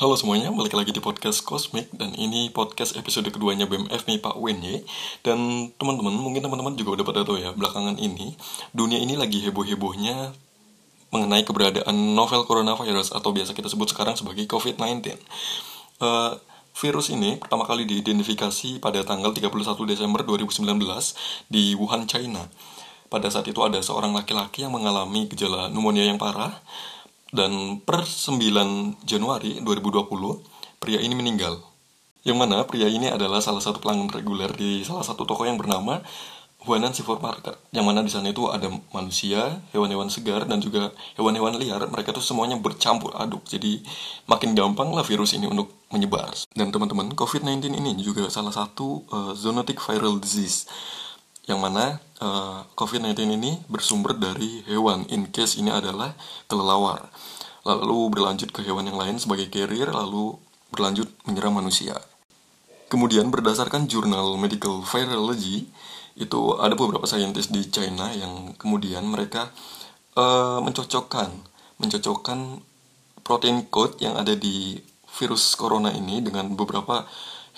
Halo semuanya, balik lagi di podcast Cosmic dan ini podcast episode keduanya BMF nih Pak Wenye dan teman-teman mungkin teman-teman juga udah pada tahu ya belakangan ini dunia ini lagi heboh-hebohnya mengenai keberadaan novel coronavirus atau biasa kita sebut sekarang sebagai COVID-19. Uh, virus ini pertama kali diidentifikasi pada tanggal 31 Desember 2019 di Wuhan, China. Pada saat itu ada seorang laki-laki yang mengalami gejala pneumonia yang parah dan per 9 Januari 2020, pria ini meninggal. Yang mana pria ini adalah salah satu pelanggan reguler di salah satu toko yang bernama Huanan Seafood Market. Yang mana di sana itu ada manusia, hewan-hewan segar, dan juga hewan-hewan liar. Mereka tuh semuanya bercampur aduk. Jadi makin gampang lah virus ini untuk menyebar. Dan teman-teman, COVID-19 ini juga salah satu uh, zoonotic viral disease yang mana uh, eh, COVID-19 ini bersumber dari hewan in case ini adalah kelelawar. Lalu berlanjut ke hewan yang lain sebagai carrier lalu berlanjut menyerang manusia. Kemudian berdasarkan jurnal medical virology itu ada beberapa saintis di China yang kemudian mereka uh, mencocokkan mencocokkan protein code yang ada di virus corona ini dengan beberapa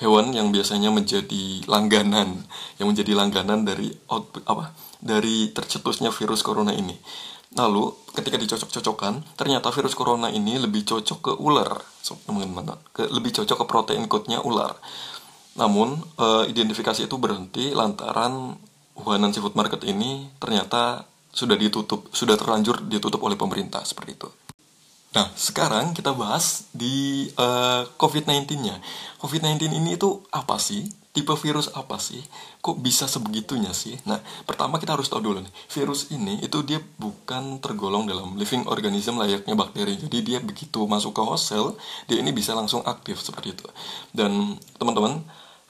hewan yang biasanya menjadi langganan yang menjadi langganan dari output apa dari tercetusnya virus corona ini. Lalu ketika dicocok-cocokkan, ternyata virus corona ini lebih cocok ke ular, teman-teman, ke lebih cocok ke protein code-nya ular. Namun e, identifikasi itu berhenti lantaran Wuhanan Seafood Market ini ternyata sudah ditutup, sudah terlanjur ditutup oleh pemerintah seperti itu. Nah, sekarang kita bahas di uh, COVID-19-nya. COVID-19 ini itu apa sih? Tipe virus apa sih? Kok bisa sebegitunya sih? Nah, pertama kita harus tahu dulu nih, virus ini itu dia bukan tergolong dalam living organism layaknya bakteri. Jadi dia begitu masuk ke host cell, dia ini bisa langsung aktif seperti itu. Dan teman-teman,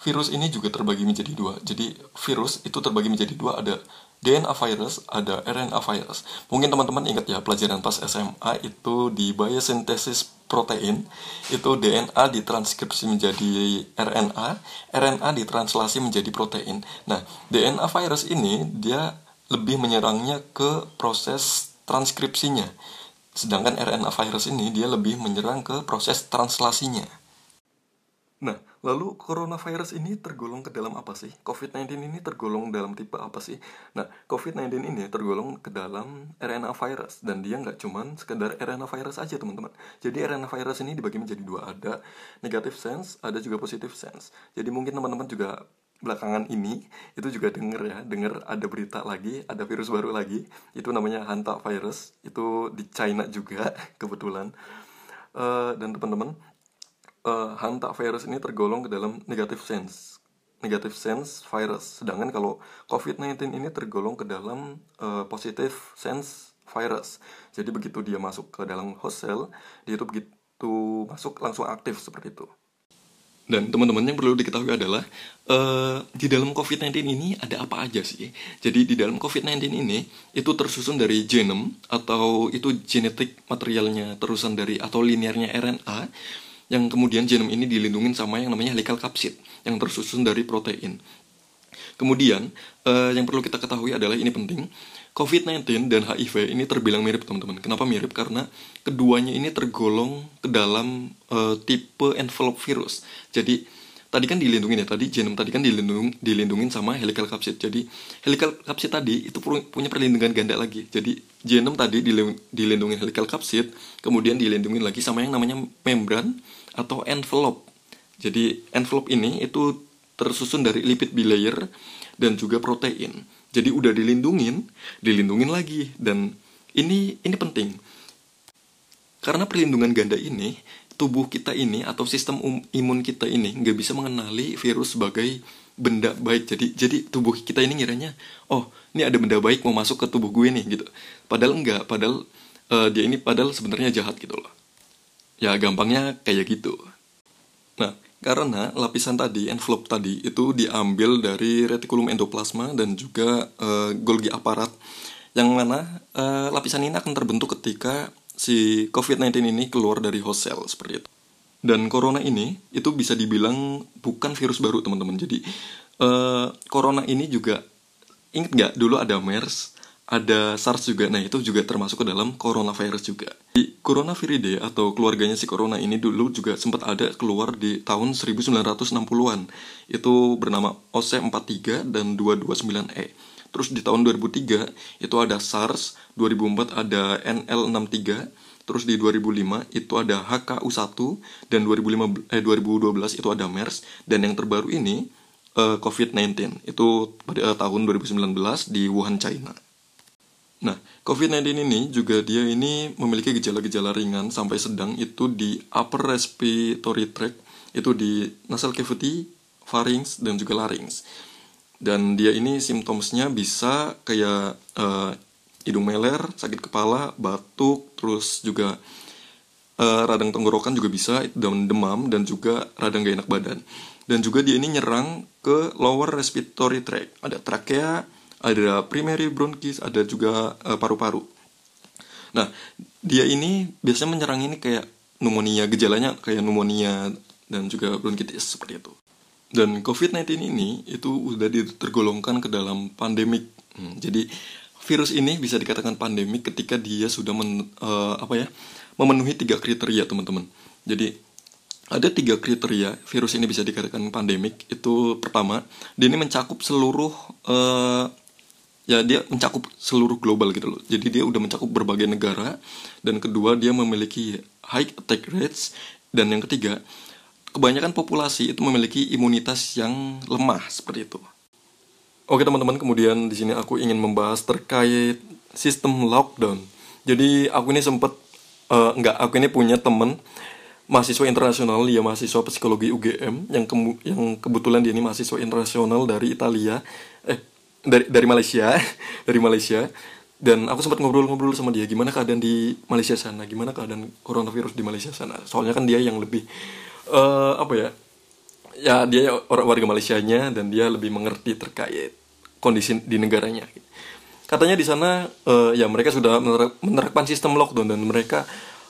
virus ini juga terbagi menjadi dua. Jadi virus itu terbagi menjadi dua, ada DNA virus, ada RNA virus. Mungkin teman-teman ingat ya pelajaran pas SMA itu di biosintesis protein itu DNA ditranskripsi menjadi RNA, RNA ditranslasi menjadi protein. Nah, DNA virus ini dia lebih menyerangnya ke proses transkripsinya. Sedangkan RNA virus ini dia lebih menyerang ke proses translasinya. Nah, lalu coronavirus ini tergolong ke dalam apa sih? COVID-19 ini tergolong dalam tipe apa sih? Nah, COVID-19 ini tergolong ke dalam RNA virus dan dia nggak cuman sekedar RNA virus aja teman-teman. Jadi RNA virus ini dibagi menjadi dua, ada negative sense, ada juga positive sense. Jadi mungkin teman-teman juga belakangan ini itu juga denger ya, denger ada berita lagi, ada virus baru lagi, itu namanya Hanta virus, itu di China juga kebetulan. Uh, dan teman-teman uh, hanta virus ini tergolong ke dalam negative sense. Negative sense virus. Sedangkan kalau COVID-19 ini tergolong ke dalam uh, positive sense virus. Jadi begitu dia masuk ke dalam host cell dia itu begitu masuk langsung aktif seperti itu. Dan teman-teman yang perlu diketahui adalah uh, di dalam COVID-19 ini ada apa aja sih? Jadi di dalam COVID-19 ini itu tersusun dari genom atau itu genetik materialnya terusan dari atau linearnya RNA yang kemudian genom ini dilindungi sama yang namanya helical capsid yang tersusun dari protein. Kemudian uh, yang perlu kita ketahui adalah ini penting, COVID-19 dan HIV ini terbilang mirip teman-teman. Kenapa mirip? Karena keduanya ini tergolong ke dalam uh, tipe envelope virus. Jadi tadi kan dilindungi ya tadi genom tadi kan dilindung dilindungin sama helical capsid jadi helical capsid tadi itu punya perlindungan ganda lagi jadi genom tadi dilindungi helical capsid kemudian dilindungi lagi sama yang namanya membran atau envelope. Jadi envelope ini itu tersusun dari lipid bilayer dan juga protein. Jadi udah dilindungin dilindungin lagi. Dan ini ini penting. Karena perlindungan ganda ini tubuh kita ini atau sistem um, imun kita ini nggak bisa mengenali virus sebagai benda baik. Jadi jadi tubuh kita ini ngiranya oh ini ada benda baik mau masuk ke tubuh gue nih gitu. Padahal enggak padahal uh, dia ini padahal sebenarnya jahat gitu loh ya gampangnya kayak gitu nah karena lapisan tadi envelope tadi itu diambil dari retikulum endoplasma dan juga uh, Golgi aparat yang mana uh, lapisan ini akan terbentuk ketika si COVID-19 ini keluar dari host cell seperti itu. Dan corona ini itu bisa dibilang bukan virus baru teman-teman. Jadi uh, corona ini juga inget nggak dulu ada MERS, ada SARS juga. Nah itu juga termasuk ke dalam coronavirus juga. Jadi, Coronaviridae atau keluarganya si Corona ini dulu juga sempat ada keluar di tahun 1960-an. Itu bernama OC43 dan 229E. Terus di tahun 2003 itu ada SARS, 2004 ada NL63, terus di 2005 itu ada HKU1 dan 2005 eh 2012 itu ada MERS dan yang terbaru ini eh, COVID-19 itu pada uh, tahun 2019 di Wuhan, China. Nah, COVID-19 ini juga dia ini memiliki gejala-gejala ringan sampai sedang itu di upper respiratory tract, itu di nasal cavity, pharynx, dan juga larynx. Dan dia ini simptomsnya bisa kayak uh, hidung meler, sakit kepala, batuk, terus juga uh, radang tenggorokan juga bisa, dan demam, dan juga radang gak enak badan. Dan juga dia ini nyerang ke lower respiratory tract. Ada trakea, ada primary bronchis, ada juga uh, paru-paru. Nah, dia ini biasanya menyerang ini kayak pneumonia, gejalanya kayak pneumonia dan juga bronkitis seperti itu. Dan COVID-19 ini itu udah tergolongkan ke dalam pandemik. Hmm, jadi virus ini bisa dikatakan pandemik ketika dia sudah men, uh, apa ya memenuhi tiga kriteria teman-teman. Jadi ada tiga kriteria virus ini bisa dikatakan pandemik. Itu pertama, dia ini mencakup seluruh uh, ya dia mencakup seluruh global gitu loh. Jadi dia udah mencakup berbagai negara dan kedua dia memiliki high attack rates dan yang ketiga kebanyakan populasi itu memiliki imunitas yang lemah seperti itu. Oke teman-teman, kemudian di sini aku ingin membahas terkait sistem lockdown. Jadi aku ini sempat uh, enggak aku ini punya teman mahasiswa internasional dia mahasiswa psikologi UGM yang ke, yang kebetulan dia ini mahasiswa internasional dari Italia eh dari dari Malaysia dari Malaysia. Dan aku sempat ngobrol-ngobrol sama dia gimana keadaan di Malaysia sana gimana keadaan coronavirus di Malaysia sana. Soalnya kan dia yang lebih uh, apa ya ya dia orang warga Malaysia nya dan dia lebih mengerti terkait kondisi di negaranya. Katanya di sana uh, ya mereka sudah menerapkan sistem lockdown dan mereka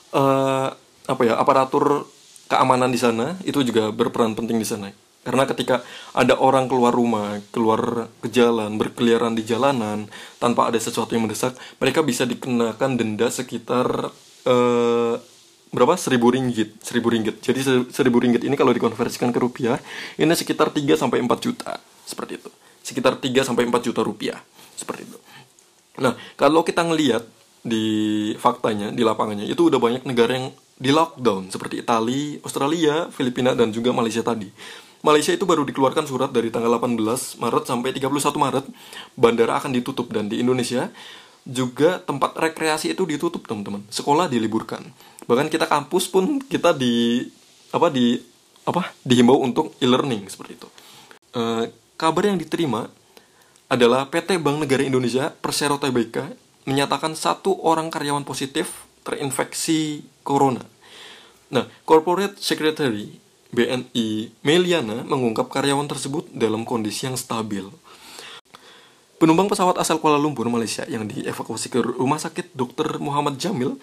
uh, apa ya aparatur keamanan di sana itu juga berperan penting di sana karena ketika ada orang keluar rumah, keluar ke jalan, berkeliaran di jalanan tanpa ada sesuatu yang mendesak, mereka bisa dikenakan denda sekitar uh, berapa? Seribu ringgit, seribu ringgit. Jadi seribu ringgit ini kalau dikonversikan ke rupiah, ini sekitar 3 sampai 4 juta, seperti itu. Sekitar 3 sampai 4 juta rupiah, seperti itu. Nah, kalau kita ngelihat di faktanya, di lapangannya, itu udah banyak negara yang di lockdown seperti Italia, Australia, Filipina dan juga Malaysia tadi. Malaysia itu baru dikeluarkan surat dari tanggal 18 Maret sampai 31 Maret bandara akan ditutup. Dan di Indonesia juga tempat rekreasi itu ditutup teman-teman. Sekolah diliburkan. Bahkan kita kampus pun kita di apa di apa dihimbau untuk e-learning seperti itu. E, kabar yang diterima adalah PT Bank Negara Indonesia Persero Tbk menyatakan satu orang karyawan positif terinfeksi corona. Nah, Corporate Secretary BNI Meliana mengungkap karyawan tersebut dalam kondisi yang stabil. Penumpang pesawat asal Kuala Lumpur, Malaysia yang dievakuasi ke Rumah Sakit Dr. Muhammad Jamil,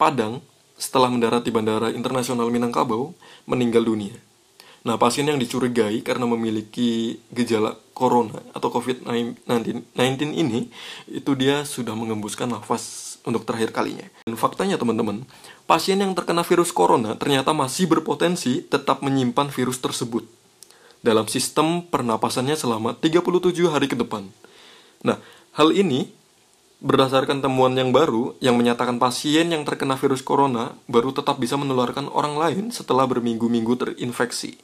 Padang, setelah mendarat di Bandara Internasional Minangkabau, meninggal dunia. Nah, pasien yang dicurigai karena memiliki gejala corona atau COVID-19 ini, itu dia sudah mengembuskan nafas untuk terakhir kalinya. Dan faktanya teman-teman, pasien yang terkena virus corona ternyata masih berpotensi tetap menyimpan virus tersebut dalam sistem pernapasannya selama 37 hari ke depan. Nah, hal ini berdasarkan temuan yang baru yang menyatakan pasien yang terkena virus corona baru tetap bisa menularkan orang lain setelah berminggu-minggu terinfeksi.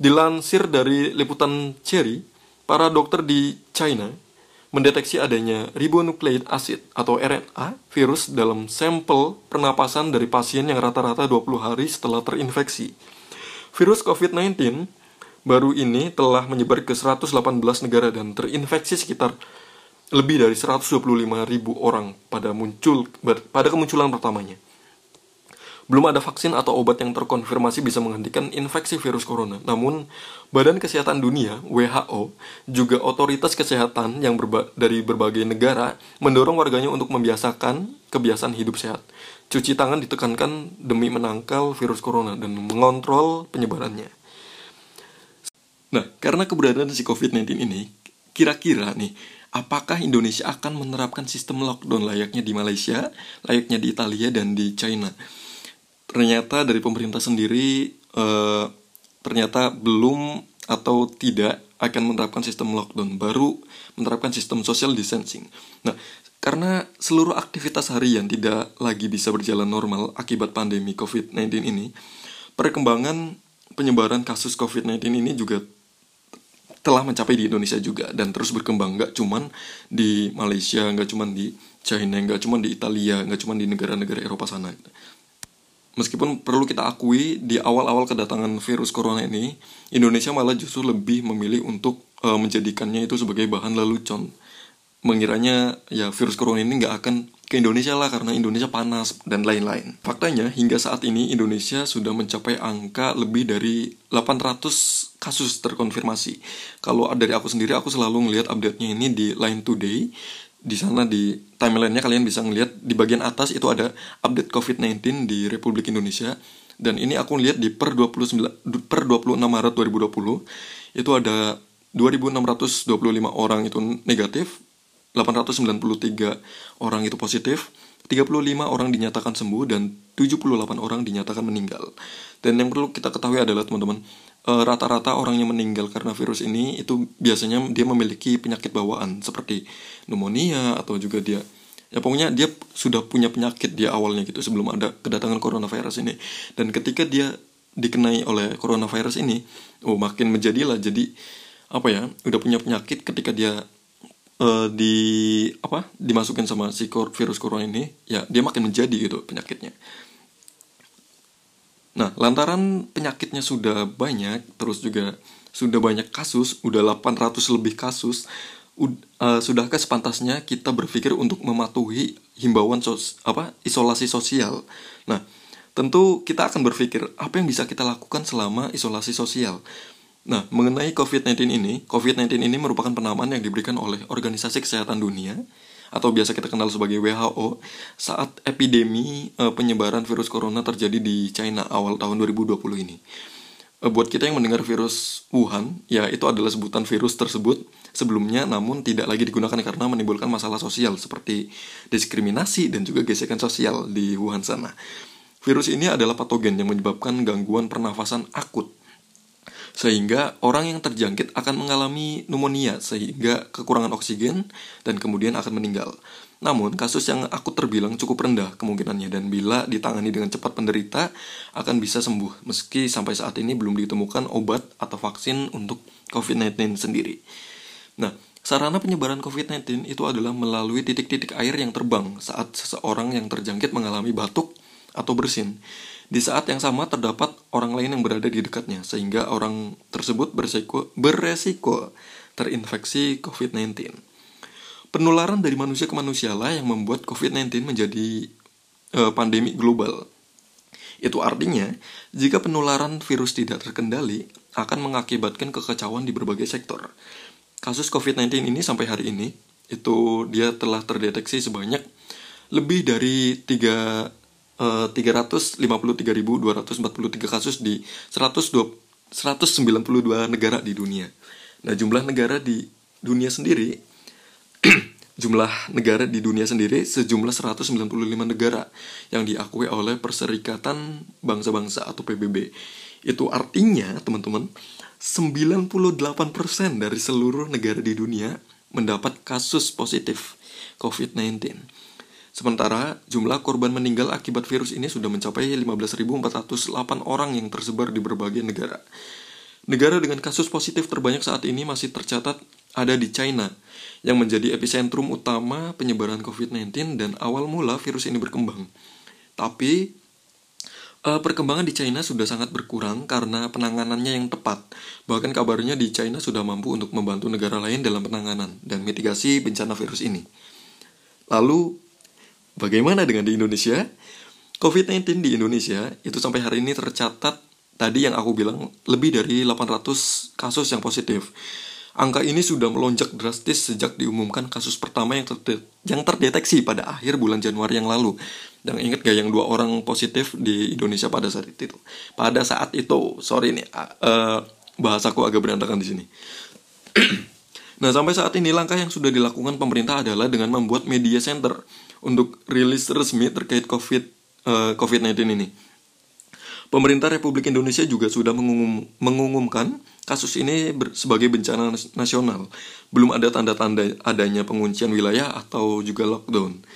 Dilansir dari liputan Cherry, para dokter di China mendeteksi adanya ribonucleic acid atau RNA virus dalam sampel pernapasan dari pasien yang rata-rata 20 hari setelah terinfeksi. Virus COVID-19 baru ini telah menyebar ke 118 negara dan terinfeksi sekitar lebih dari 125 ribu orang pada muncul pada kemunculan pertamanya. Belum ada vaksin atau obat yang terkonfirmasi bisa menghentikan infeksi virus corona. Namun, Badan Kesehatan Dunia (WHO) juga otoritas kesehatan yang berba dari berbagai negara mendorong warganya untuk membiasakan kebiasaan hidup sehat. Cuci tangan ditekankan demi menangkal virus corona dan mengontrol penyebarannya. Nah, karena keberadaan si COVID-19 ini, kira-kira nih apakah Indonesia akan menerapkan sistem lockdown layaknya di Malaysia, layaknya di Italia dan di China. Ternyata dari pemerintah sendiri uh, ternyata belum atau tidak akan menerapkan sistem lockdown, baru menerapkan sistem social distancing. Nah, karena seluruh aktivitas harian tidak lagi bisa berjalan normal akibat pandemi COVID-19 ini, perkembangan penyebaran kasus COVID-19 ini juga telah mencapai di Indonesia juga dan terus berkembang nggak cuman di Malaysia nggak cuman di China nggak cuman di Italia nggak cuman di negara-negara Eropa sana meskipun perlu kita akui di awal-awal kedatangan virus corona ini Indonesia malah justru lebih memilih untuk uh, menjadikannya itu sebagai bahan lelucon mengiranya ya virus corona ini nggak akan ke Indonesia lah karena Indonesia panas dan lain-lain. Faktanya hingga saat ini Indonesia sudah mencapai angka lebih dari 800 kasus terkonfirmasi. Kalau dari aku sendiri aku selalu ngelihat update-nya ini di Line Today. Di sana di timelinenya kalian bisa ngelihat di bagian atas itu ada update COVID-19 di Republik Indonesia dan ini aku lihat di per 29 per 26 Maret 2020 itu ada 2625 orang itu negatif 893 orang itu positif, 35 orang dinyatakan sembuh dan 78 orang dinyatakan meninggal. Dan yang perlu kita ketahui adalah teman-teman, eh, rata-rata orang yang meninggal karena virus ini itu biasanya dia memiliki penyakit bawaan seperti pneumonia atau juga dia ya pokoknya dia sudah punya penyakit di awalnya gitu sebelum ada kedatangan coronavirus ini. Dan ketika dia dikenai oleh coronavirus ini, oh makin menjadilah jadi apa ya, udah punya penyakit ketika dia uh, di apa dimasukin sama si virus corona ini ya dia makin menjadi gitu penyakitnya nah lantaran penyakitnya sudah banyak terus juga sudah banyak kasus udah 800 lebih kasus uh, sudahkah sepantasnya kita berpikir untuk mematuhi himbauan sos apa isolasi sosial nah tentu kita akan berpikir apa yang bisa kita lakukan selama isolasi sosial Nah, mengenai COVID-19 ini, COVID-19 ini merupakan penamaan yang diberikan oleh Organisasi Kesehatan Dunia atau biasa kita kenal sebagai WHO saat epidemi e, penyebaran virus corona terjadi di China awal tahun 2020 ini. E, buat kita yang mendengar virus Wuhan, ya itu adalah sebutan virus tersebut sebelumnya namun tidak lagi digunakan karena menimbulkan masalah sosial seperti diskriminasi dan juga gesekan sosial di Wuhan sana. Virus ini adalah patogen yang menyebabkan gangguan pernafasan akut sehingga orang yang terjangkit akan mengalami pneumonia sehingga kekurangan oksigen dan kemudian akan meninggal. Namun, kasus yang akut terbilang cukup rendah kemungkinannya dan bila ditangani dengan cepat penderita akan bisa sembuh meski sampai saat ini belum ditemukan obat atau vaksin untuk COVID-19 sendiri. Nah, sarana penyebaran COVID-19 itu adalah melalui titik-titik air yang terbang saat seseorang yang terjangkit mengalami batuk atau bersin. Di saat yang sama terdapat orang lain yang berada di dekatnya, sehingga orang tersebut beresiko, beresiko terinfeksi COVID-19. Penularan dari manusia ke manusia lah yang membuat COVID-19 menjadi uh, pandemi global. Itu artinya, jika penularan virus tidak terkendali, akan mengakibatkan kekacauan di berbagai sektor. Kasus COVID-19 ini sampai hari ini, itu dia telah terdeteksi sebanyak lebih dari 3 uh, 353.243 kasus di 192, 192 negara di dunia. Nah, jumlah negara di dunia sendiri jumlah negara di dunia sendiri sejumlah 195 negara yang diakui oleh Perserikatan Bangsa-Bangsa atau PBB. Itu artinya, teman-teman, 98% dari seluruh negara di dunia mendapat kasus positif COVID-19. Sementara jumlah korban meninggal akibat virus ini sudah mencapai 15.408 orang yang tersebar di berbagai negara. Negara dengan kasus positif terbanyak saat ini masih tercatat ada di China, yang menjadi epicentrum utama penyebaran COVID-19 dan awal mula virus ini berkembang. Tapi uh, perkembangan di China sudah sangat berkurang karena penanganannya yang tepat. Bahkan kabarnya di China sudah mampu untuk membantu negara lain dalam penanganan dan mitigasi bencana virus ini. Lalu Bagaimana dengan di Indonesia? COVID-19 di Indonesia itu sampai hari ini tercatat tadi yang aku bilang lebih dari 800 kasus yang positif. Angka ini sudah melonjak drastis sejak diumumkan kasus pertama yang, terde yang terdeteksi pada akhir bulan Januari yang lalu. Dan ingat gak yang dua orang positif di Indonesia pada saat itu? Pada saat itu, sorry nih, uh, bahasaku agak berantakan di sini. Nah, sampai saat ini langkah yang sudah dilakukan pemerintah adalah dengan membuat media center untuk rilis resmi terkait COVID uh, COVID-19 ini. Pemerintah Republik Indonesia juga sudah mengumum, mengumumkan kasus ini sebagai bencana nasional. Belum ada tanda-tanda adanya penguncian wilayah atau juga lockdown.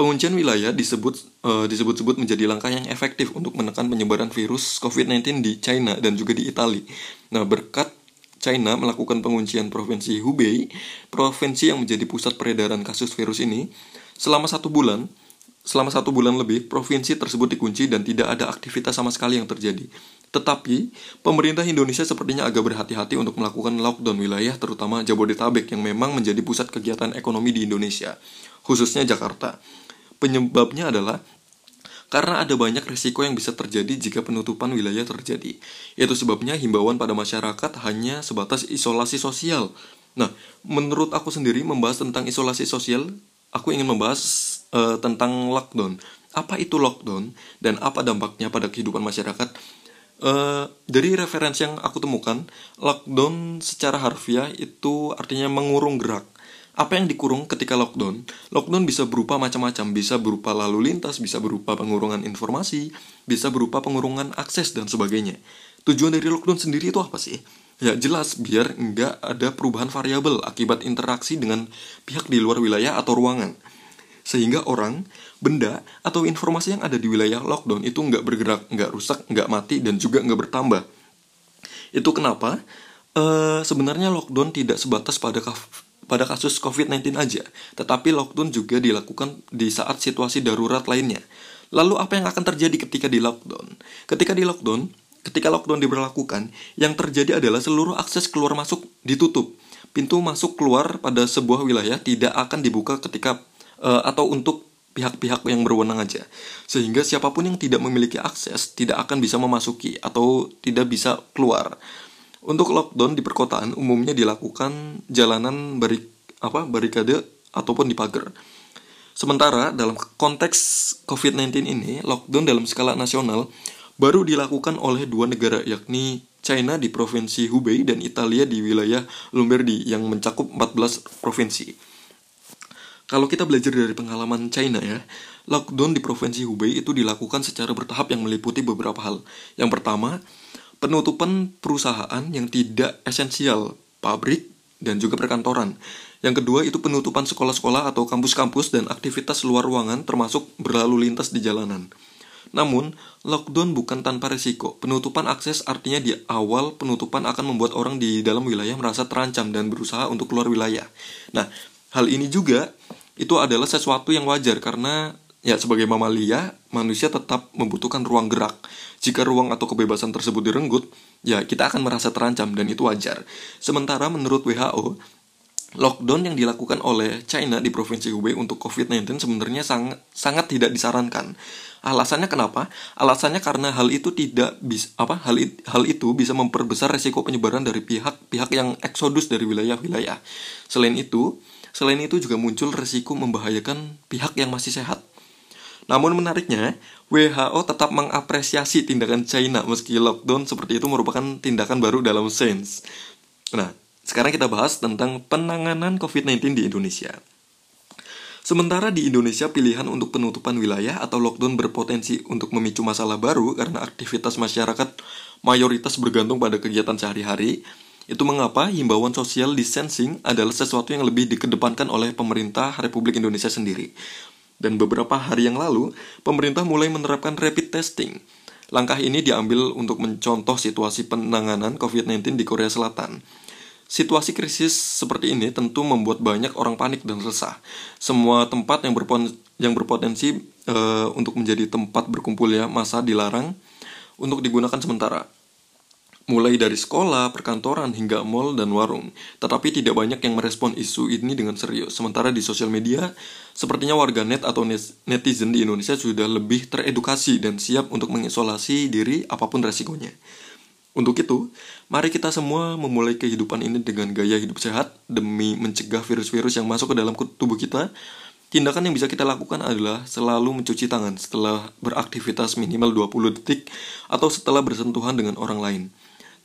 Penguncian wilayah disebut uh, disebut-sebut menjadi langkah yang efektif untuk menekan penyebaran virus COVID-19 di China dan juga di Italia. Nah, berkat China melakukan penguncian provinsi Hubei, provinsi yang menjadi pusat peredaran kasus virus ini, selama satu bulan, Selama satu bulan lebih, provinsi tersebut dikunci dan tidak ada aktivitas sama sekali yang terjadi. Tetapi, pemerintah Indonesia sepertinya agak berhati-hati untuk melakukan lockdown wilayah terutama Jabodetabek yang memang menjadi pusat kegiatan ekonomi di Indonesia, khususnya Jakarta. Penyebabnya adalah karena ada banyak risiko yang bisa terjadi jika penutupan wilayah terjadi. Itu sebabnya himbauan pada masyarakat hanya sebatas isolasi sosial. Nah, menurut aku sendiri membahas tentang isolasi sosial, aku ingin membahas uh, tentang lockdown. Apa itu lockdown dan apa dampaknya pada kehidupan masyarakat? Uh, dari referensi yang aku temukan, lockdown secara harfiah itu artinya mengurung gerak. Apa yang dikurung ketika lockdown? Lockdown bisa berupa macam-macam, bisa berupa lalu lintas, bisa berupa pengurungan informasi, bisa berupa pengurungan akses dan sebagainya. Tujuan dari lockdown sendiri itu apa sih? Ya jelas biar nggak ada perubahan variabel akibat interaksi dengan pihak di luar wilayah atau ruangan sehingga orang, benda, atau informasi yang ada di wilayah lockdown itu nggak bergerak, nggak rusak, nggak mati, dan juga nggak bertambah. Itu kenapa uh, sebenarnya lockdown tidak sebatas pada pada kasus COVID-19 aja, tetapi lockdown juga dilakukan di saat situasi darurat lainnya. Lalu apa yang akan terjadi ketika di lockdown? Ketika di lockdown, ketika lockdown diberlakukan, yang terjadi adalah seluruh akses keluar masuk ditutup. Pintu masuk keluar pada sebuah wilayah tidak akan dibuka ketika uh, atau untuk pihak-pihak yang berwenang aja. Sehingga siapa pun yang tidak memiliki akses tidak akan bisa memasuki atau tidak bisa keluar. Untuk lockdown di perkotaan umumnya dilakukan jalanan barik apa barikade ataupun di pagar. Sementara dalam konteks COVID-19 ini, lockdown dalam skala nasional baru dilakukan oleh dua negara yakni China di provinsi Hubei dan Italia di wilayah Lombardi yang mencakup 14 provinsi. Kalau kita belajar dari pengalaman China ya, lockdown di provinsi Hubei itu dilakukan secara bertahap yang meliputi beberapa hal. Yang pertama, penutupan perusahaan yang tidak esensial, pabrik, dan juga perkantoran. Yang kedua itu penutupan sekolah-sekolah atau kampus-kampus dan aktivitas luar ruangan termasuk berlalu lintas di jalanan. Namun, lockdown bukan tanpa resiko. Penutupan akses artinya di awal penutupan akan membuat orang di dalam wilayah merasa terancam dan berusaha untuk keluar wilayah. Nah, Hal ini juga itu adalah sesuatu yang wajar karena ya sebagai mamalia manusia tetap membutuhkan ruang gerak. Jika ruang atau kebebasan tersebut direnggut, ya kita akan merasa terancam dan itu wajar. Sementara menurut WHO, lockdown yang dilakukan oleh China di provinsi Hubei untuk COVID-19 sebenarnya sangat sangat tidak disarankan. Alasannya kenapa? Alasannya karena hal itu tidak bisa apa hal hal itu bisa memperbesar resiko penyebaran dari pihak-pihak yang eksodus dari wilayah-wilayah. Selain itu, Selain itu juga muncul resiko membahayakan pihak yang masih sehat. Namun menariknya, WHO tetap mengapresiasi tindakan China meski lockdown seperti itu merupakan tindakan baru dalam sains. Nah, sekarang kita bahas tentang penanganan COVID-19 di Indonesia. Sementara di Indonesia pilihan untuk penutupan wilayah atau lockdown berpotensi untuk memicu masalah baru karena aktivitas masyarakat mayoritas bergantung pada kegiatan sehari-hari, itu mengapa himbauan social distancing adalah sesuatu yang lebih dikedepankan oleh pemerintah Republik Indonesia sendiri. Dan beberapa hari yang lalu, pemerintah mulai menerapkan rapid testing. Langkah ini diambil untuk mencontoh situasi penanganan COVID-19 di Korea Selatan. Situasi krisis seperti ini tentu membuat banyak orang panik dan resah. Semua tempat yang, berpon yang berpotensi uh, untuk menjadi tempat berkumpulnya masa dilarang untuk digunakan sementara mulai dari sekolah, perkantoran, hingga mall dan warung. Tetapi tidak banyak yang merespon isu ini dengan serius. Sementara di sosial media, sepertinya warganet atau netizen di Indonesia sudah lebih teredukasi dan siap untuk mengisolasi diri apa pun resikonya. Untuk itu, mari kita semua memulai kehidupan ini dengan gaya hidup sehat demi mencegah virus-virus yang masuk ke dalam tubuh kita. Tindakan yang bisa kita lakukan adalah selalu mencuci tangan setelah beraktivitas minimal 20 detik atau setelah bersentuhan dengan orang lain.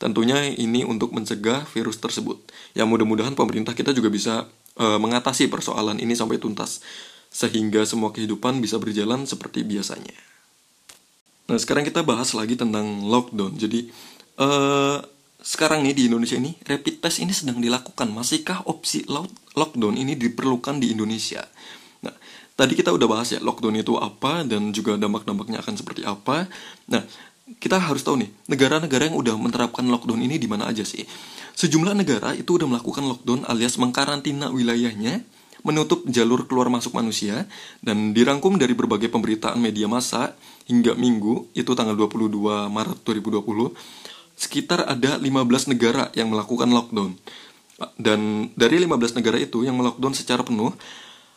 Tentunya ini untuk mencegah virus tersebut. Ya mudah-mudahan pemerintah kita juga bisa uh, mengatasi persoalan ini sampai tuntas sehingga semua kehidupan bisa berjalan seperti biasanya. Nah, sekarang kita bahas lagi tentang lockdown. Jadi uh, sekarang nih di Indonesia ini rapid test ini sedang dilakukan. Masihkah opsi lockdown ini diperlukan di Indonesia? Nah, tadi kita udah bahas ya lockdown itu apa dan juga dampak-dampaknya akan seperti apa. Nah, kita harus tahu nih, negara-negara yang udah menerapkan lockdown ini di mana aja sih? Sejumlah negara itu udah melakukan lockdown alias mengkarantina wilayahnya, menutup jalur keluar masuk manusia, dan dirangkum dari berbagai pemberitaan media massa hingga minggu, itu tanggal 22 Maret 2020, sekitar ada 15 negara yang melakukan lockdown. Dan dari 15 negara itu yang melockdown secara penuh,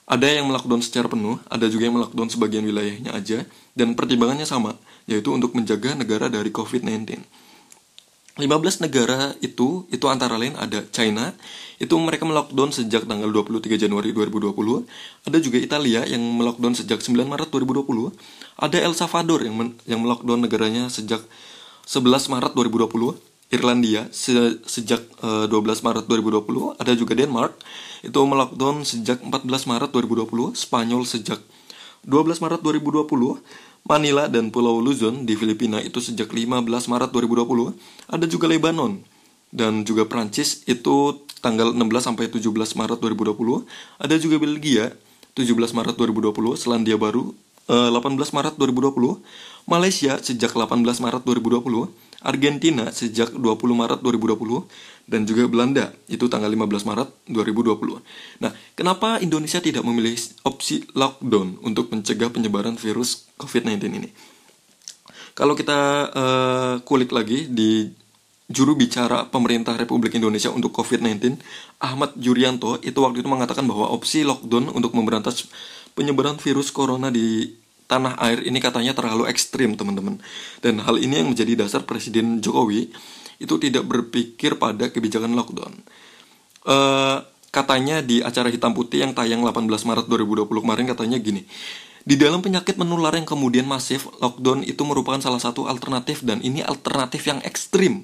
ada yang melockdown secara penuh, ada juga yang melockdown sebagian wilayahnya aja, dan pertimbangannya sama, yaitu untuk menjaga negara dari COVID-19. 15 negara itu, itu antara lain ada China, itu mereka melockdown sejak tanggal 23 Januari 2020, ada juga Italia yang melockdown sejak 9 Maret 2020, ada El Salvador yang, men yang melockdown negaranya sejak 11 Maret 2020, Irlandia se sejak uh, 12 Maret 2020, ada juga Denmark itu melockdown sejak 14 Maret 2020, Spanyol sejak 12 Maret 2020, Manila dan Pulau Luzon di Filipina itu sejak 15 Maret 2020, ada juga Lebanon dan juga Prancis itu tanggal 16 sampai 17 Maret 2020, ada juga Belgia 17 Maret 2020, Selandia Baru 18 eh, Maret 2020, Malaysia sejak 18 Maret 2020, Argentina sejak 20 Maret 2020 dan juga Belanda itu tanggal 15 Maret 2020. Nah, kenapa Indonesia tidak memilih opsi lockdown untuk mencegah penyebaran virus COVID-19 ini? Kalau kita uh, kulik lagi di juru bicara pemerintah Republik Indonesia untuk COVID-19, Ahmad Yuryanto, itu waktu itu mengatakan bahwa opsi lockdown untuk memberantas penyebaran virus corona di tanah air ini katanya terlalu ekstrim teman-teman dan hal ini yang menjadi dasar Presiden Jokowi itu tidak berpikir pada kebijakan lockdown uh, katanya di acara hitam putih yang tayang 18 Maret 2020 kemarin katanya gini di dalam penyakit menular yang kemudian masif, lockdown itu merupakan salah satu alternatif dan ini alternatif yang ekstrim.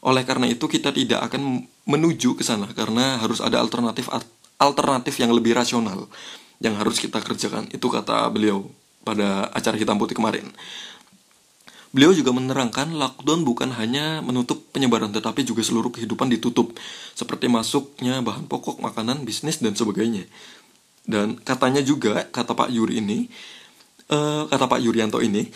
Oleh karena itu kita tidak akan menuju ke sana karena harus ada alternatif alternatif yang lebih rasional yang harus kita kerjakan. Itu kata beliau pada acara hitam putih kemarin. Beliau juga menerangkan lockdown bukan hanya menutup penyebaran tetapi juga seluruh kehidupan ditutup seperti masuknya bahan pokok, makanan, bisnis dan sebagainya. Dan katanya juga kata Pak Yuri ini, uh, kata Pak Yurianto ini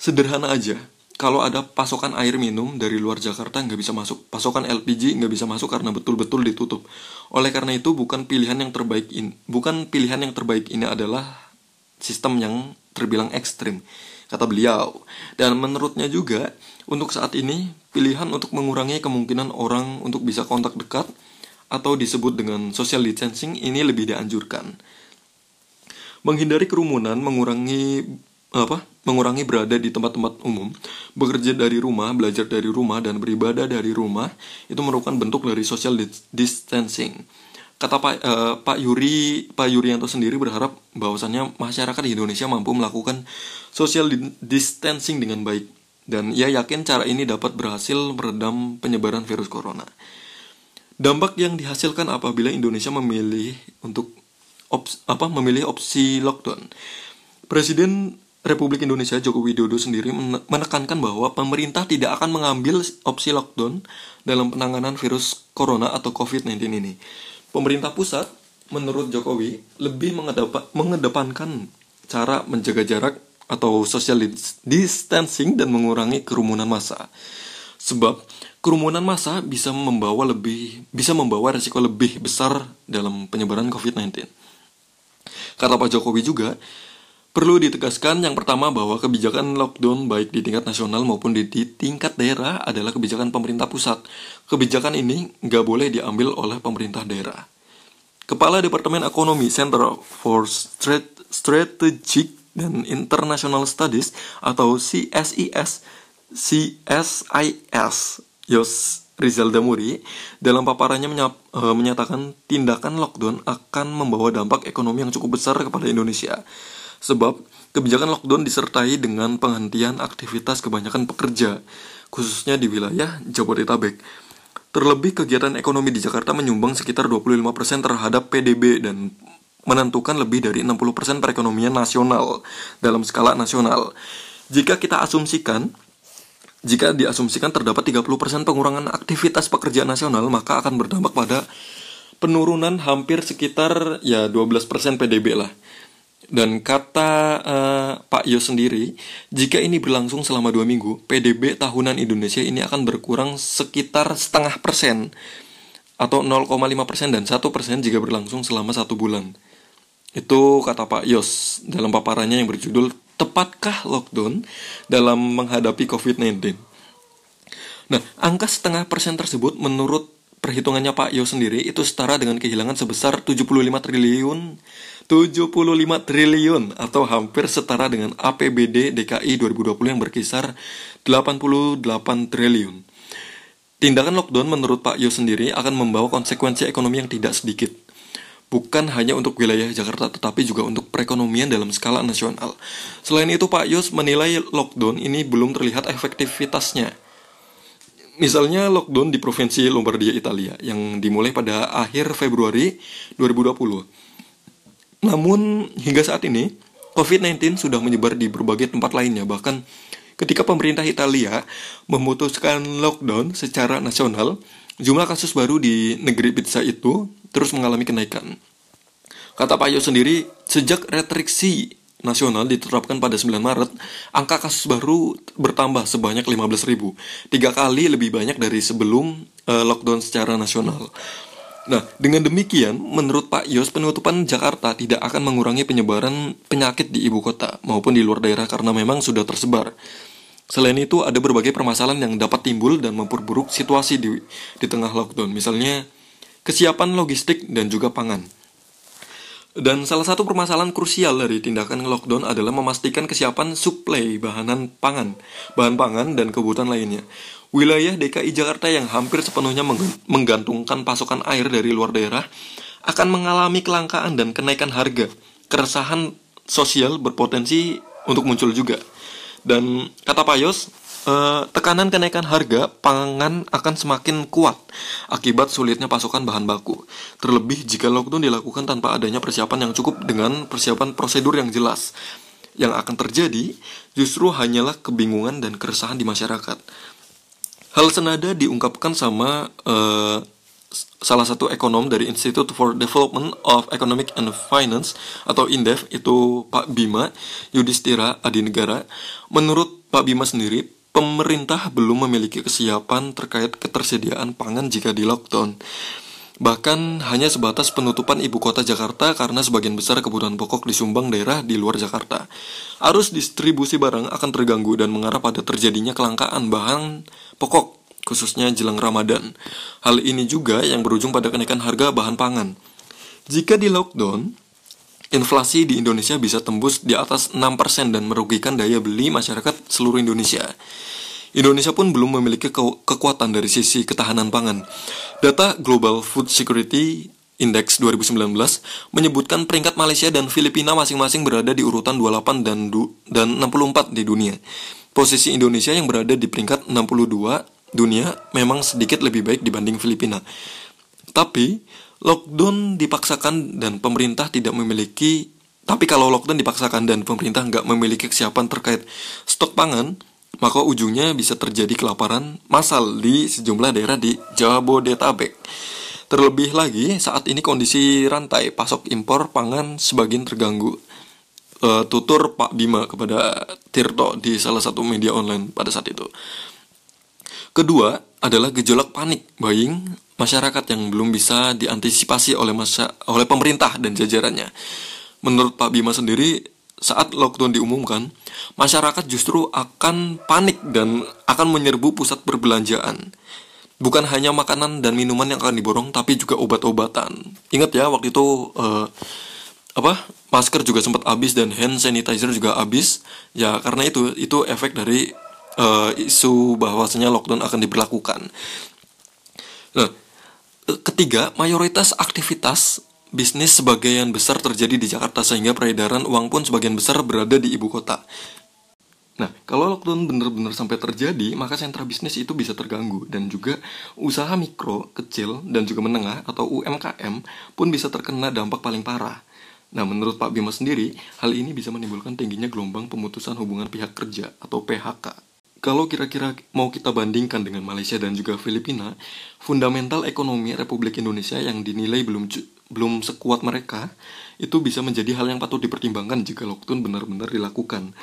sederhana aja. Kalau ada pasokan air minum dari luar Jakarta nggak bisa masuk, pasokan LPG nggak bisa masuk karena betul-betul ditutup. Oleh karena itu bukan pilihan yang terbaik ini, bukan pilihan yang terbaik ini adalah sistem yang terbilang ekstrim, kata beliau. Dan menurutnya juga, untuk saat ini, pilihan untuk mengurangi kemungkinan orang untuk bisa kontak dekat atau disebut dengan social distancing ini lebih dianjurkan. Menghindari kerumunan, mengurangi apa? Mengurangi berada di tempat-tempat umum, bekerja dari rumah, belajar dari rumah dan beribadah dari rumah itu merupakan bentuk dari social distancing kata Pak uh, Pak Yuri Pak Yurianto sendiri berharap bahwasannya masyarakat di Indonesia mampu melakukan social distancing dengan baik dan ia yakin cara ini dapat berhasil meredam penyebaran virus corona. Dampak yang dihasilkan apabila Indonesia memilih untuk ops, apa memilih opsi lockdown. Presiden Republik Indonesia Joko Widodo sendiri menekankan bahwa pemerintah tidak akan mengambil opsi lockdown dalam penanganan virus corona atau COVID-19 ini pemerintah pusat menurut Jokowi lebih mengedepankan cara menjaga jarak atau social distancing dan mengurangi kerumunan massa. Sebab kerumunan massa bisa membawa lebih bisa membawa resiko lebih besar dalam penyebaran COVID-19. Kata Pak Jokowi juga, Perlu ditegaskan yang pertama bahwa kebijakan lockdown baik di tingkat nasional maupun di, tingkat daerah adalah kebijakan pemerintah pusat. Kebijakan ini nggak boleh diambil oleh pemerintah daerah. Kepala Departemen Ekonomi Center for Strategic dan International Studies atau CSIS CSIS Yos Rizal Damuri dalam paparannya eh, menyatakan tindakan lockdown akan membawa dampak ekonomi yang cukup besar kepada Indonesia Sebab kebijakan lockdown disertai dengan penghentian aktivitas kebanyakan pekerja, khususnya di wilayah Jabodetabek. Terlebih kegiatan ekonomi di Jakarta menyumbang sekitar 25% terhadap PDB dan menentukan lebih dari 60% perekonomian nasional dalam skala nasional. Jika kita asumsikan jika diasumsikan terdapat 30% pengurangan aktivitas pekerjaan nasional, maka akan berdampak pada penurunan hampir sekitar ya 12% PDB lah. Dan kata uh, Pak Yo sendiri, jika ini berlangsung selama dua minggu, PDB tahunan Indonesia ini akan berkurang sekitar setengah persen atau 0,5 persen dan satu persen jika berlangsung selama satu bulan. Itu kata Pak Yos dalam paparannya yang berjudul Tepatkah lockdown dalam menghadapi COVID-19? Nah, angka setengah persen tersebut menurut perhitungannya Pak Yo sendiri itu setara dengan kehilangan sebesar 75 triliun 75 triliun atau hampir setara dengan APBD DKI 2020 yang berkisar 88 triliun. Tindakan lockdown menurut Pak Yo sendiri akan membawa konsekuensi ekonomi yang tidak sedikit bukan hanya untuk wilayah Jakarta tetapi juga untuk perekonomian dalam skala nasional. Selain itu Pak Yos menilai lockdown ini belum terlihat efektivitasnya. Misalnya lockdown di provinsi Lombardia Italia yang dimulai pada akhir Februari 2020. Namun hingga saat ini COVID-19 sudah menyebar di berbagai tempat lainnya bahkan ketika pemerintah Italia memutuskan lockdown secara nasional, jumlah kasus baru di negeri pizza itu terus mengalami kenaikan. Kata Pak Yo sendiri, sejak restriksi nasional diterapkan pada 9 Maret, angka kasus baru bertambah sebanyak 15 ribu, tiga kali lebih banyak dari sebelum uh, lockdown secara nasional. Nah, dengan demikian, menurut Pak Yos, penutupan Jakarta tidak akan mengurangi penyebaran penyakit di ibu kota maupun di luar daerah karena memang sudah tersebar. Selain itu, ada berbagai permasalahan yang dapat timbul dan memperburuk situasi di, di tengah lockdown. Misalnya, kesiapan logistik, dan juga pangan. Dan salah satu permasalahan krusial dari tindakan lockdown adalah memastikan kesiapan suplai bahanan pangan, bahan pangan, dan kebutuhan lainnya. Wilayah DKI Jakarta yang hampir sepenuhnya menggantungkan pasokan air dari luar daerah akan mengalami kelangkaan dan kenaikan harga. Keresahan sosial berpotensi untuk muncul juga. Dan kata Payos, Uh, tekanan kenaikan harga pangan akan semakin kuat akibat sulitnya pasokan bahan baku. Terlebih jika lockdown dilakukan tanpa adanya persiapan yang cukup dengan persiapan prosedur yang jelas. Yang akan terjadi justru hanyalah kebingungan dan keresahan di masyarakat. Hal senada diungkapkan sama uh, salah satu ekonom dari Institute for Development of Economic and Finance atau INDEF itu Pak Bima Yudhistira Adinegara. Menurut Pak Bima sendiri, pemerintah belum memiliki kesiapan terkait ketersediaan pangan jika di lockdown. Bahkan hanya sebatas penutupan ibu kota Jakarta karena sebagian besar kebutuhan pokok disumbang daerah di luar Jakarta. Arus distribusi barang akan terganggu dan mengarah pada terjadinya kelangkaan bahan pokok, khususnya jelang Ramadan. Hal ini juga yang berujung pada kenaikan harga bahan pangan. Jika di lockdown, inflasi di Indonesia bisa tembus di atas 6% dan merugikan daya beli masyarakat seluruh Indonesia. Indonesia pun belum memiliki ke kekuatan dari sisi ketahanan pangan. Data Global Food Security Index 2019 menyebutkan peringkat Malaysia dan Filipina masing-masing berada di urutan 28 dan, dan 64 di dunia. Posisi Indonesia yang berada di peringkat 62 dunia memang sedikit lebih baik dibanding Filipina. Tapi, lockdown dipaksakan dan pemerintah tidak memiliki tapi kalau lockdown dipaksakan dan pemerintah nggak memiliki kesiapan terkait stok pangan, maka ujungnya bisa terjadi kelaparan massal di sejumlah daerah di Jabodetabek. Terlebih lagi, saat ini kondisi rantai pasok impor pangan sebagian terganggu. Uh, tutur Pak Bima kepada Tirto di salah satu media online pada saat itu. Kedua adalah gejolak panik buying masyarakat yang belum bisa diantisipasi oleh masa, oleh pemerintah dan jajarannya. Menurut Pak Bima sendiri, saat lockdown diumumkan, masyarakat justru akan panik dan akan menyerbu pusat perbelanjaan. Bukan hanya makanan dan minuman yang akan diborong, tapi juga obat-obatan. Ingat ya, waktu itu uh, apa masker juga sempat habis dan hand sanitizer juga habis. Ya karena itu itu efek dari uh, isu bahwasanya lockdown akan diberlakukan. Nah, ketiga, mayoritas aktivitas bisnis sebagian besar terjadi di Jakarta sehingga peredaran uang pun sebagian besar berada di ibu kota. Nah, kalau lockdown benar-benar sampai terjadi, maka sentra bisnis itu bisa terganggu dan juga usaha mikro, kecil, dan juga menengah atau UMKM pun bisa terkena dampak paling parah. Nah, menurut Pak Bima sendiri, hal ini bisa menimbulkan tingginya gelombang pemutusan hubungan pihak kerja atau PHK. Kalau kira-kira mau kita bandingkan dengan Malaysia dan juga Filipina, fundamental ekonomi Republik Indonesia yang dinilai belum belum sekuat mereka, itu bisa menjadi hal yang patut dipertimbangkan jika lockdown benar-benar dilakukan.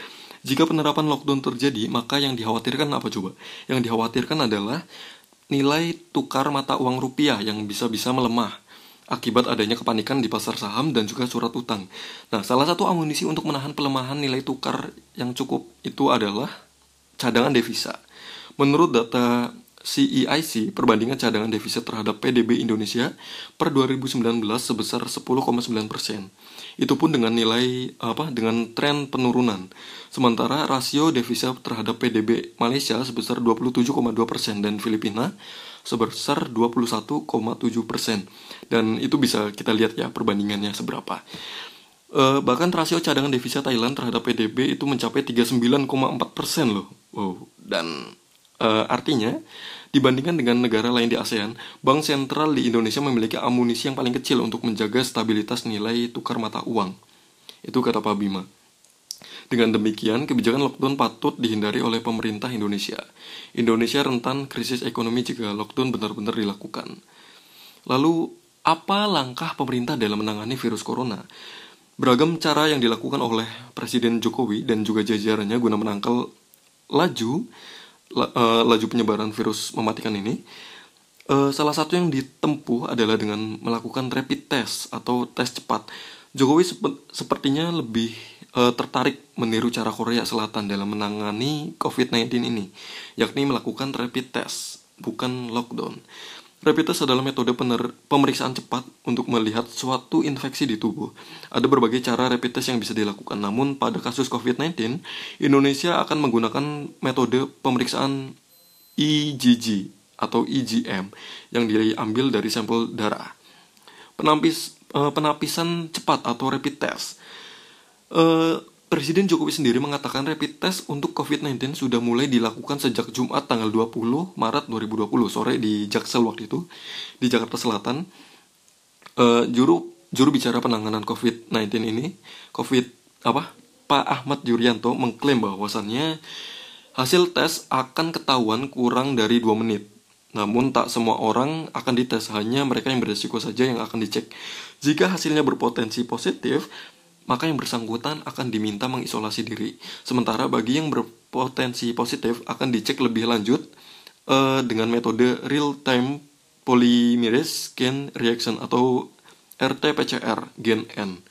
Jika penerapan lockdown terjadi, maka yang dikhawatirkan apa coba? Yang dikhawatirkan adalah nilai tukar mata uang rupiah yang bisa-bisa melemah akibat adanya kepanikan di pasar saham dan juga surat utang. Nah, salah satu amunisi untuk menahan pelemahan nilai tukar yang cukup itu adalah cadangan devisa. Menurut data CEIC, perbandingan cadangan devisa terhadap PDB Indonesia per 2019 sebesar 10,9 persen. Itu pun dengan nilai apa? Dengan tren penurunan. Sementara rasio devisa terhadap PDB Malaysia sebesar 27,2 persen dan Filipina sebesar 21,7 persen. Dan itu bisa kita lihat ya perbandingannya seberapa. Uh, bahkan rasio cadangan devisa Thailand terhadap PDB itu mencapai 39,4 persen loh. Wow. Dan Uh, artinya, dibandingkan dengan negara lain di ASEAN, bank sentral di Indonesia memiliki amunisi yang paling kecil untuk menjaga stabilitas nilai tukar mata uang. Itu kata Pak Bima. Dengan demikian, kebijakan lockdown patut dihindari oleh pemerintah Indonesia. Indonesia rentan krisis ekonomi jika lockdown benar-benar dilakukan. Lalu, apa langkah pemerintah dalam menangani virus corona? Beragam cara yang dilakukan oleh Presiden Jokowi dan juga jajarannya guna menangkal laju uh, laju penyebaran virus mematikan ini, uh, salah satu yang ditempuh adalah dengan melakukan rapid test atau tes cepat. Jokowi sep sepertinya lebih uh, tertarik meniru cara Korea Selatan dalam menangani COVID-19 ini, yakni melakukan rapid test, bukan lockdown. Rapid test adalah metode pener pemeriksaan cepat untuk melihat suatu infeksi di tubuh. Ada berbagai cara rapid test yang bisa dilakukan, namun pada kasus COVID-19, Indonesia akan menggunakan metode pemeriksaan IgG atau IgM yang diambil dari sampel darah. Uh, penapisan cepat atau rapid test. Uh, Presiden Jokowi sendiri mengatakan rapid test untuk COVID-19 sudah mulai dilakukan sejak Jumat tanggal 20 Maret 2020 sore di Jaksel waktu itu di Jakarta Selatan. Uh, juru juru bicara penanganan COVID-19 ini, COVID apa? Pak Ahmad Yuryanto mengklaim bahwasannya hasil tes akan ketahuan kurang dari 2 menit. Namun tak semua orang akan dites, hanya mereka yang beresiko saja yang akan dicek. Jika hasilnya berpotensi positif, maka yang bersangkutan akan diminta mengisolasi diri. Sementara bagi yang berpotensi positif akan dicek lebih lanjut uh, dengan metode real-time polymerase chain reaction atau RT-PCR gen N.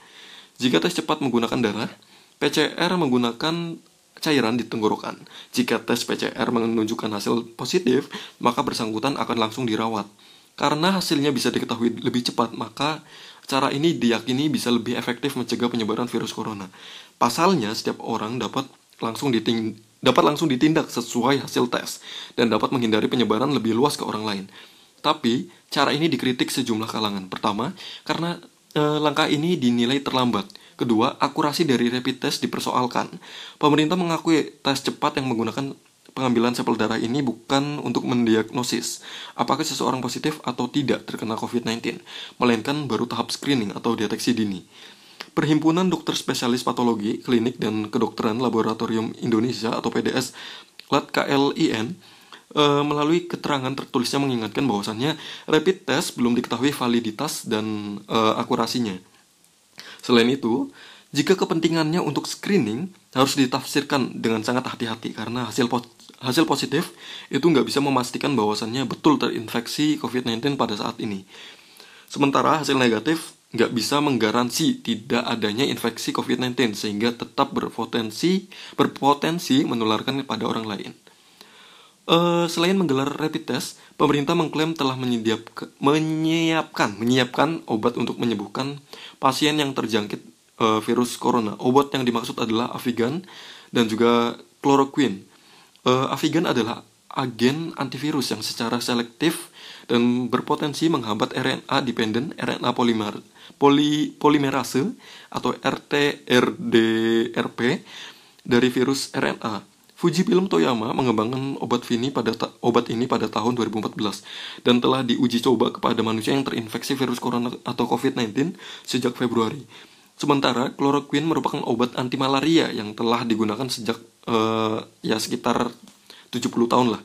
Jika tes cepat menggunakan darah, PCR menggunakan cairan di tenggorokan. Jika tes PCR menunjukkan hasil positif, maka bersangkutan akan langsung dirawat. Karena hasilnya bisa diketahui lebih cepat, maka Cara ini diyakini bisa lebih efektif mencegah penyebaran virus corona. Pasalnya, setiap orang dapat langsung diting dapat langsung ditindak sesuai hasil tes dan dapat menghindari penyebaran lebih luas ke orang lain. Tapi, cara ini dikritik sejumlah kalangan. Pertama, karena e, langkah ini dinilai terlambat. Kedua, akurasi dari rapid test dipersoalkan. Pemerintah mengakui tes cepat yang menggunakan pengambilan sampel darah ini bukan untuk mendiagnosis apakah seseorang positif atau tidak terkena COVID-19, melainkan baru tahap screening atau deteksi dini. Perhimpunan Dokter Spesialis Patologi, Klinik, dan Kedokteran Laboratorium Indonesia atau PDS LAT KLIN e, melalui keterangan tertulisnya mengingatkan bahwasannya rapid test belum diketahui validitas dan e, akurasinya. Selain itu, jika kepentingannya untuk screening harus ditafsirkan dengan sangat hati-hati karena hasil hasil positif itu nggak bisa memastikan bahwasannya betul terinfeksi COVID-19 pada saat ini. Sementara hasil negatif nggak bisa menggaransi tidak adanya infeksi COVID-19 sehingga tetap berpotensi berpotensi menularkan kepada orang lain. Uh, selain menggelar rapid test, pemerintah mengklaim telah menyiapkan, menyiapkan obat untuk menyembuhkan pasien yang terjangkit uh, virus corona. Obat yang dimaksud adalah Avigan dan juga chloroquine Uh, Avigan adalah agen antivirus yang secara selektif dan berpotensi menghambat RNA dependent RNA polimer poli, polimerase atau RT-RDRP dari virus RNA. Fujifilm Toyama mengembangkan obat ini pada obat ini pada tahun 2014 dan telah diuji coba kepada manusia yang terinfeksi virus corona atau COVID-19 sejak Februari. Sementara chloroquine merupakan obat anti malaria yang telah digunakan sejak uh, ya sekitar 70 tahun lah.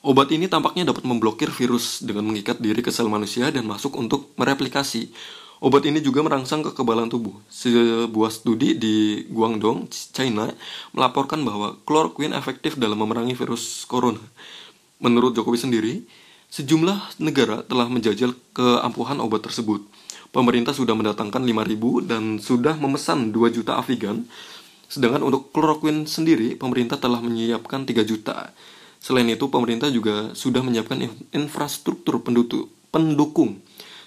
Obat ini tampaknya dapat memblokir virus dengan mengikat diri ke sel manusia dan masuk untuk mereplikasi. Obat ini juga merangsang kekebalan tubuh. Sebuah studi di Guangdong, China, melaporkan bahwa chloroquine efektif dalam memerangi virus corona. Menurut Jokowi sendiri, sejumlah negara telah menjajal keampuhan obat tersebut. Pemerintah sudah mendatangkan 5.000 dan sudah memesan 2 juta Avigan. Sedangkan untuk chloroquine sendiri, pemerintah telah menyiapkan 3 juta. Selain itu, pemerintah juga sudah menyiapkan infrastruktur pendukung,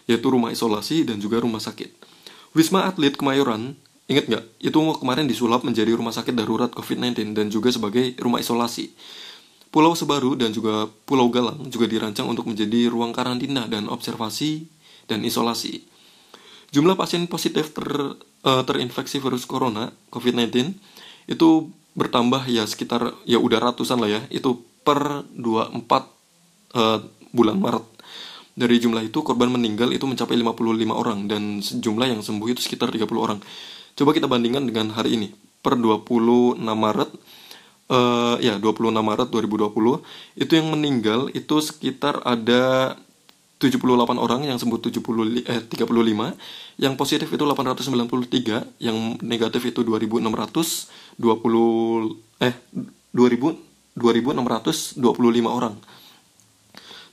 yaitu rumah isolasi dan juga rumah sakit. Wisma Atlet Kemayoran, ingat nggak? Itu kemarin disulap menjadi rumah sakit darurat COVID-19 dan juga sebagai rumah isolasi. Pulau Sebaru dan juga Pulau Galang juga dirancang untuk menjadi ruang karantina dan observasi dan isolasi. Jumlah pasien positif ter, uh, terinfeksi virus corona COVID-19 itu bertambah ya sekitar ya udah ratusan lah ya. Itu per 24 uh, eh, bulan Maret. Dari jumlah itu korban meninggal itu mencapai 55 orang dan jumlah yang sembuh itu sekitar 30 orang. Coba kita bandingkan dengan hari ini. Per 26 Maret uh, ya 26 Maret 2020 itu yang meninggal itu sekitar ada 78 orang yang sembuh 70 eh 35 yang positif itu 893 yang negatif itu 2620 eh 2000 2.625 orang.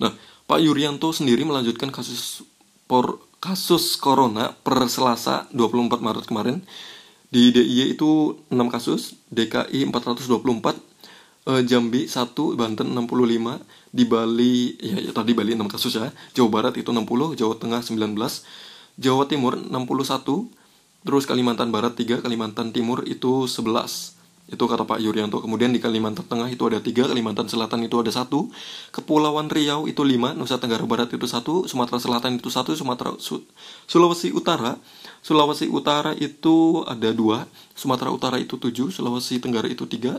Nah, Pak Yuryanto sendiri melanjutkan kasus por, kasus corona per Selasa 24 Maret kemarin. Di DIY itu 6 kasus, DKI 424, eh, Jambi 1, Banten 65, di Bali ya, ya tadi Bali 6 kasus ya. Jawa Barat itu 60, Jawa Tengah 19, Jawa Timur 61, terus Kalimantan Barat 3, Kalimantan Timur itu 11 itu kata Pak Yuryanto. Kemudian di Kalimantan Tengah itu ada tiga Kalimantan Selatan itu ada satu Kepulauan Riau itu lima Nusa Tenggara Barat itu satu Sumatera Selatan itu satu Sumatera Su Sulawesi Utara. Sulawesi Utara itu ada dua Sumatera Utara itu tujuh Sulawesi Tenggara itu tiga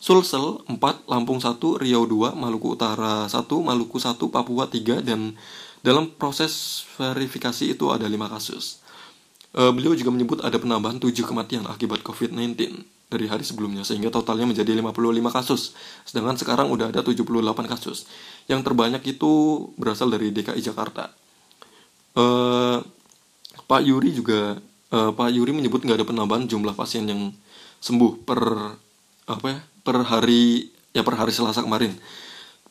Sulsel empat Lampung satu Riau dua Maluku Utara satu Maluku satu Papua tiga dan dalam proses verifikasi itu ada lima kasus. Uh, beliau juga menyebut ada penambahan tujuh kematian akibat COVID-19 dari hari sebelumnya sehingga totalnya menjadi 55 kasus. Sedangkan sekarang udah ada 78 kasus. Yang terbanyak itu berasal dari DKI Jakarta. Uh, Pak Yuri juga uh, Pak Yuri menyebut nggak ada penambahan jumlah pasien yang sembuh per apa ya per hari ya per hari Selasa kemarin.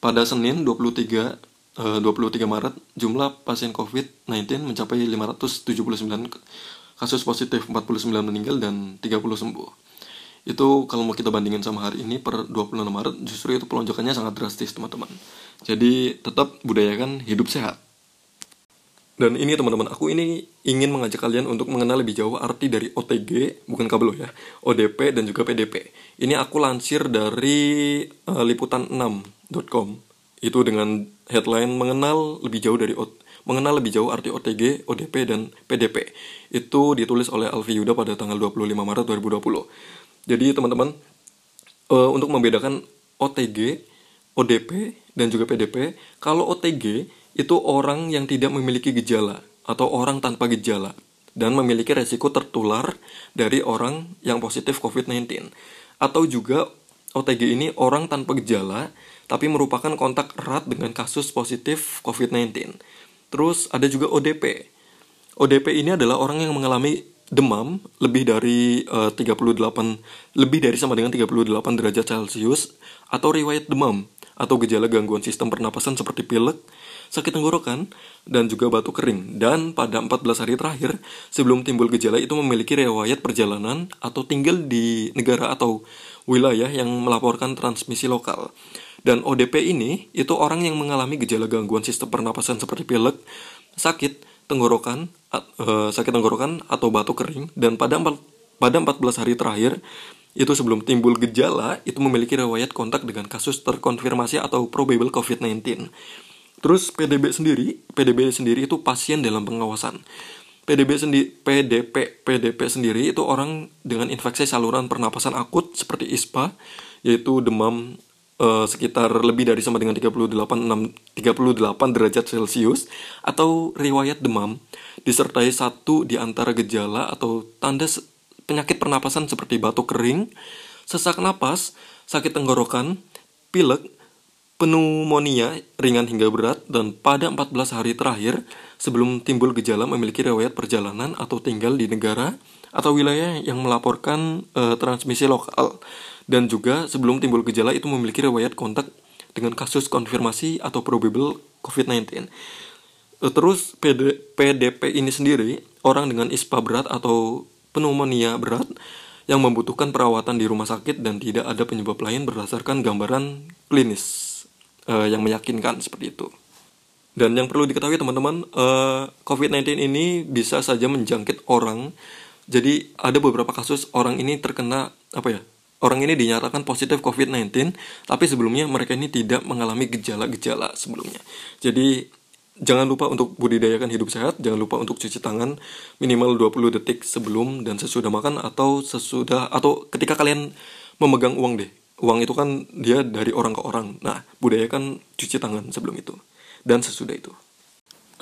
Pada Senin 23 Uh, 23 Maret jumlah pasien COVID-19 mencapai 579 kasus positif, 49 meninggal dan 30 sembuh itu kalau mau kita bandingin sama hari ini per 26 Maret justru itu pelonjakannya sangat drastis teman-teman jadi tetap budayakan hidup sehat dan ini teman-teman aku ini ingin mengajak kalian untuk mengenal lebih jauh arti dari OTG bukan kabel ya ODP dan juga PDP ini aku lansir dari uh, liputan6.com itu dengan headline mengenal lebih jauh dari mengenal lebih jauh arti OTG, ODP, dan PDP. Itu ditulis oleh Alfi Yuda pada tanggal 25 Maret 2020. Jadi teman-teman uh, untuk membedakan OTG, ODP dan juga PDP, kalau OTG itu orang yang tidak memiliki gejala atau orang tanpa gejala dan memiliki resiko tertular dari orang yang positif COVID-19. Atau juga OTG ini orang tanpa gejala tapi merupakan kontak erat dengan kasus positif COVID-19. Terus ada juga ODP. ODP ini adalah orang yang mengalami demam lebih dari eh, uh, 38 lebih dari sama dengan 38 derajat Celcius atau riwayat demam atau gejala gangguan sistem pernapasan seperti pilek, sakit tenggorokan, dan juga batuk kering. Dan pada 14 hari terakhir, sebelum timbul gejala itu memiliki riwayat perjalanan atau tinggal di negara atau wilayah yang melaporkan transmisi lokal. Dan ODP ini itu orang yang mengalami gejala gangguan sistem pernapasan seperti pilek, sakit, tenggorokan, uh, sakit tenggorokan atau batuk kering dan pada 4, pada 14 hari terakhir itu sebelum timbul gejala itu memiliki riwayat kontak dengan kasus terkonfirmasi atau probable COVID-19. Terus PDB sendiri, PDB sendiri itu pasien dalam pengawasan. PDB sendiri, PDP, PDP sendiri itu orang dengan infeksi saluran pernapasan akut seperti ISPA, yaitu demam uh, sekitar lebih dari sama dengan 38, 6, 38 derajat Celcius atau riwayat demam disertai satu di antara gejala atau tanda penyakit pernapasan seperti batuk kering, sesak napas, sakit tenggorokan, pilek, pneumonia ringan hingga berat, dan pada 14 hari terakhir sebelum timbul gejala memiliki riwayat perjalanan atau tinggal di negara atau wilayah yang melaporkan e, transmisi lokal dan juga sebelum timbul gejala itu memiliki riwayat kontak dengan kasus konfirmasi atau probable COVID-19. E, terus PD, PDP ini sendiri orang dengan ISPA berat atau pneumonia berat yang membutuhkan perawatan di rumah sakit dan tidak ada penyebab lain berdasarkan gambaran klinis uh, yang meyakinkan seperti itu. Dan yang perlu diketahui teman-teman, uh, eh, COVID-19 ini bisa saja menjangkit orang. Jadi ada beberapa kasus orang ini terkena apa ya? Orang ini dinyatakan positif COVID-19, tapi sebelumnya mereka ini tidak mengalami gejala-gejala sebelumnya. Jadi Jangan lupa untuk budidayakan hidup sehat, jangan lupa untuk cuci tangan minimal 20 detik sebelum dan sesudah makan atau sesudah atau ketika kalian memegang uang deh. Uang itu kan dia dari orang ke orang. Nah, budayakan cuci tangan sebelum itu dan sesudah itu.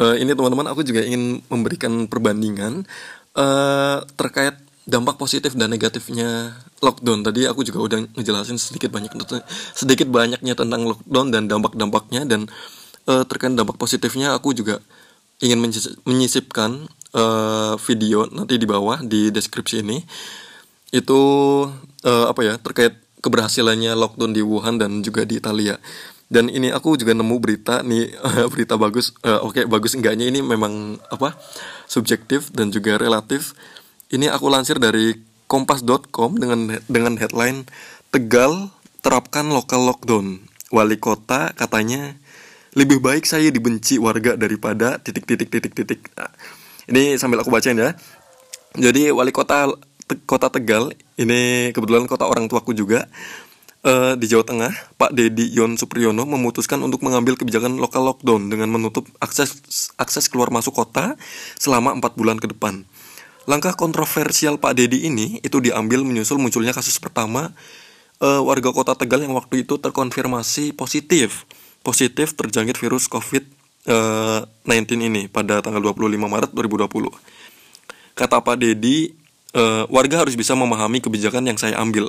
Uh, ini teman-teman aku juga ingin memberikan perbandingan uh, terkait dampak positif dan negatifnya lockdown. Tadi aku juga udah ngejelasin sedikit banyak sedikit banyaknya tentang lockdown dan dampak-dampaknya. Dan uh, terkait dampak positifnya aku juga ingin menyisipkan uh, video nanti di bawah di deskripsi ini. Itu uh, apa ya terkait keberhasilannya lockdown di Wuhan dan juga di Italia dan ini aku juga nemu berita nih berita bagus uh, oke okay, bagus enggaknya ini memang apa subjektif dan juga relatif. Ini aku lansir dari kompas.com dengan dengan headline Tegal terapkan lokal lockdown. Wali kota katanya lebih baik saya dibenci warga daripada titik titik titik titik nah, ini sambil aku bacain ya. Jadi wali kota kota Tegal ini kebetulan kota orang tuaku juga uh, di Jawa Tengah Pak Dedi Yon Supriyono memutuskan untuk mengambil kebijakan lokal lockdown dengan menutup akses akses keluar masuk kota selama empat bulan ke depan langkah kontroversial Pak Dedi ini itu diambil menyusul munculnya kasus pertama uh, warga kota Tegal yang waktu itu terkonfirmasi positif positif terjangkit virus COVID-19 eh, ini pada tanggal 25 Maret 2020. Kata Pak Dedi, uh, warga harus bisa memahami kebijakan yang saya ambil.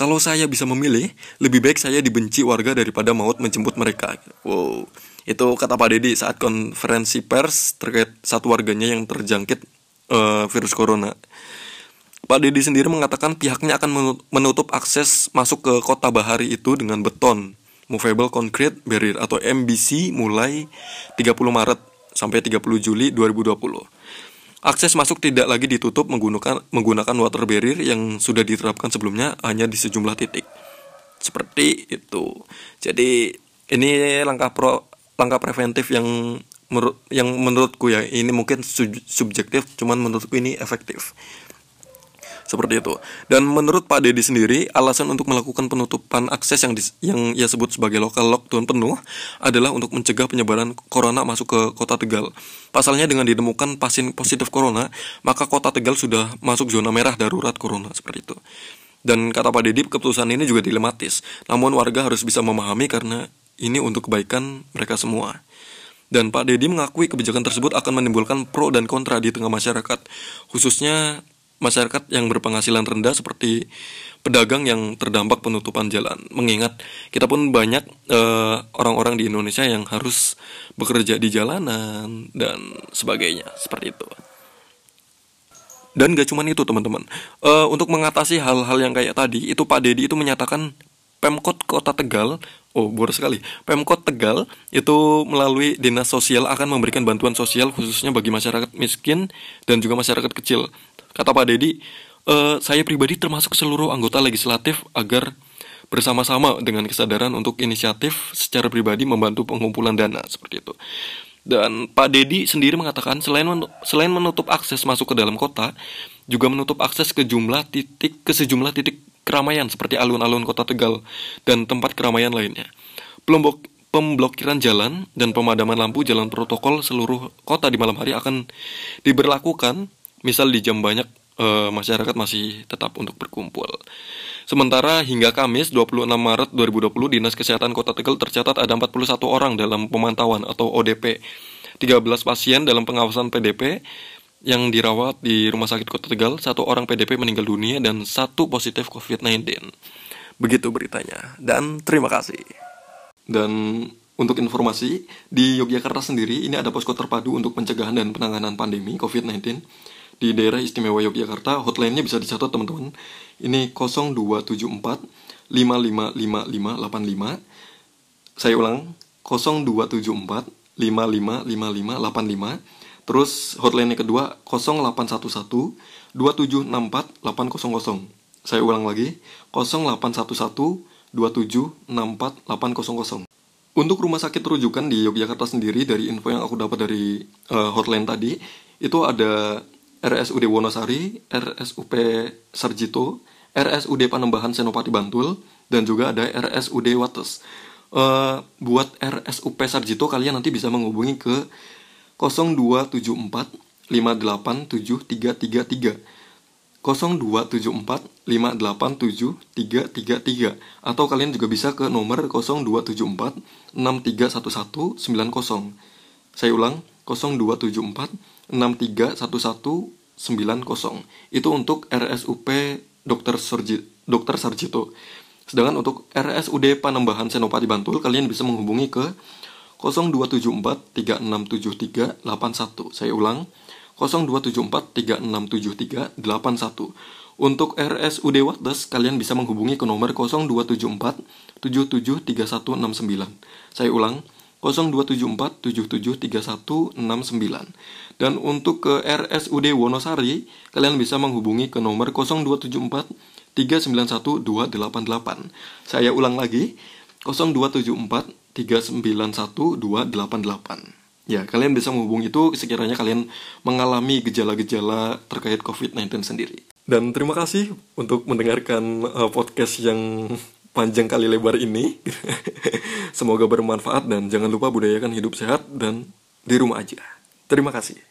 Kalau saya bisa memilih, lebih baik saya dibenci warga daripada maut menjemput mereka. Wow, itu kata Pak Dedi saat konferensi pers terkait satu warganya yang terjangkit uh, virus corona. Pak Dedi sendiri mengatakan pihaknya akan menutup akses masuk ke kota Bahari itu dengan beton Movable Concrete Barrier atau MBC mulai 30 Maret sampai 30 Juli 2020. Akses masuk tidak lagi ditutup menggunakan menggunakan water barrier yang sudah diterapkan sebelumnya hanya di sejumlah titik. Seperti itu. Jadi ini langkah pro langkah preventif yang yang menurutku ya ini mungkin subjektif cuman menurutku ini efektif seperti itu. Dan menurut Pak Dedi sendiri, alasan untuk melakukan penutupan akses yang dis, yang ia sebut sebagai lokal lockdown penuh adalah untuk mencegah penyebaran corona masuk ke Kota Tegal. Pasalnya dengan ditemukan pasien positif corona, maka Kota Tegal sudah masuk zona merah darurat corona seperti itu. Dan kata Pak Dedi, keputusan ini juga dilematis. Namun warga harus bisa memahami karena ini untuk kebaikan mereka semua. Dan Pak Dedi mengakui kebijakan tersebut akan menimbulkan pro dan kontra di tengah masyarakat, khususnya masyarakat yang berpenghasilan rendah seperti pedagang yang terdampak penutupan jalan. Mengingat kita pun banyak eh, orang-orang di Indonesia yang harus bekerja di jalanan dan sebagainya seperti itu. Dan gak cuman itu teman-teman. Uh, untuk mengatasi hal-hal yang kayak tadi, itu Pak Dedi itu menyatakan Pemkot Kota Tegal, oh boros sekali, Pemkot Tegal itu melalui dinas sosial akan memberikan bantuan sosial khususnya bagi masyarakat miskin dan juga masyarakat kecil Kata Pak Dedi, e, saya pribadi termasuk seluruh anggota legislatif agar bersama-sama dengan kesadaran untuk inisiatif secara pribadi membantu pengumpulan dana seperti itu. Dan Pak Dedi sendiri mengatakan selain selain menutup akses masuk ke dalam kota, juga menutup akses ke jumlah titik ke sejumlah titik keramaian seperti alun-alun kota Tegal dan tempat keramaian lainnya. Pelombok, pemblokiran jalan dan pemadaman lampu jalan protokol seluruh kota di malam hari akan diberlakukan misal di jam banyak e, masyarakat masih tetap untuk berkumpul. Sementara hingga Kamis 26 Maret 2020 Dinas Kesehatan Kota Tegal tercatat ada 41 orang dalam pemantauan atau ODP. 13 pasien dalam pengawasan PDP yang dirawat di Rumah Sakit Kota Tegal, satu orang PDP meninggal dunia dan satu positif COVID-19. Begitu beritanya. Dan terima kasih. Dan untuk informasi, di Yogyakarta sendiri ini ada posko terpadu untuk pencegahan dan penanganan pandemi COVID-19 di daerah istimewa Yogyakarta. Hotline-nya bisa dicatat teman-teman. Ini 0274 555585. Saya ulang, 0274 555585. Terus hotline yang kedua 0811 2764 800. Saya ulang lagi, 0811 2764 800. Untuk rumah sakit rujukan di Yogyakarta sendiri dari info yang aku dapat dari uh, hotline tadi itu ada RSUD Wonosari, RSUP Sarjito, RSUD Panembahan Senopati Bantul, dan juga ada RSUD Wates. Uh, buat RSUP Sarjito kalian nanti bisa menghubungi ke 0274 5873333 0274 587 atau kalian juga bisa ke nomor 0274 631190. Saya ulang 0274 631190. Itu untuk RSUP Dr. Sarji, Dr. Sarjito. Sedangkan untuk RSUD Panembahan Senopati Bantul kalian bisa menghubungi ke 0274 367381. Saya ulang 0274 367381. Untuk RSUD Wates, kalian bisa menghubungi ke nomor 0274 773169. Saya ulang, 0274 773169. Dan untuk ke RSUD Wonosari, kalian bisa menghubungi ke nomor 0274 391 288. Saya ulang lagi, 0274 391 288. Ya, kalian bisa menghubungi itu sekiranya kalian mengalami gejala-gejala terkait COVID-19 sendiri. Dan terima kasih untuk mendengarkan uh, podcast yang panjang kali lebar ini. Semoga bermanfaat dan jangan lupa budayakan hidup sehat dan di rumah aja. Terima kasih.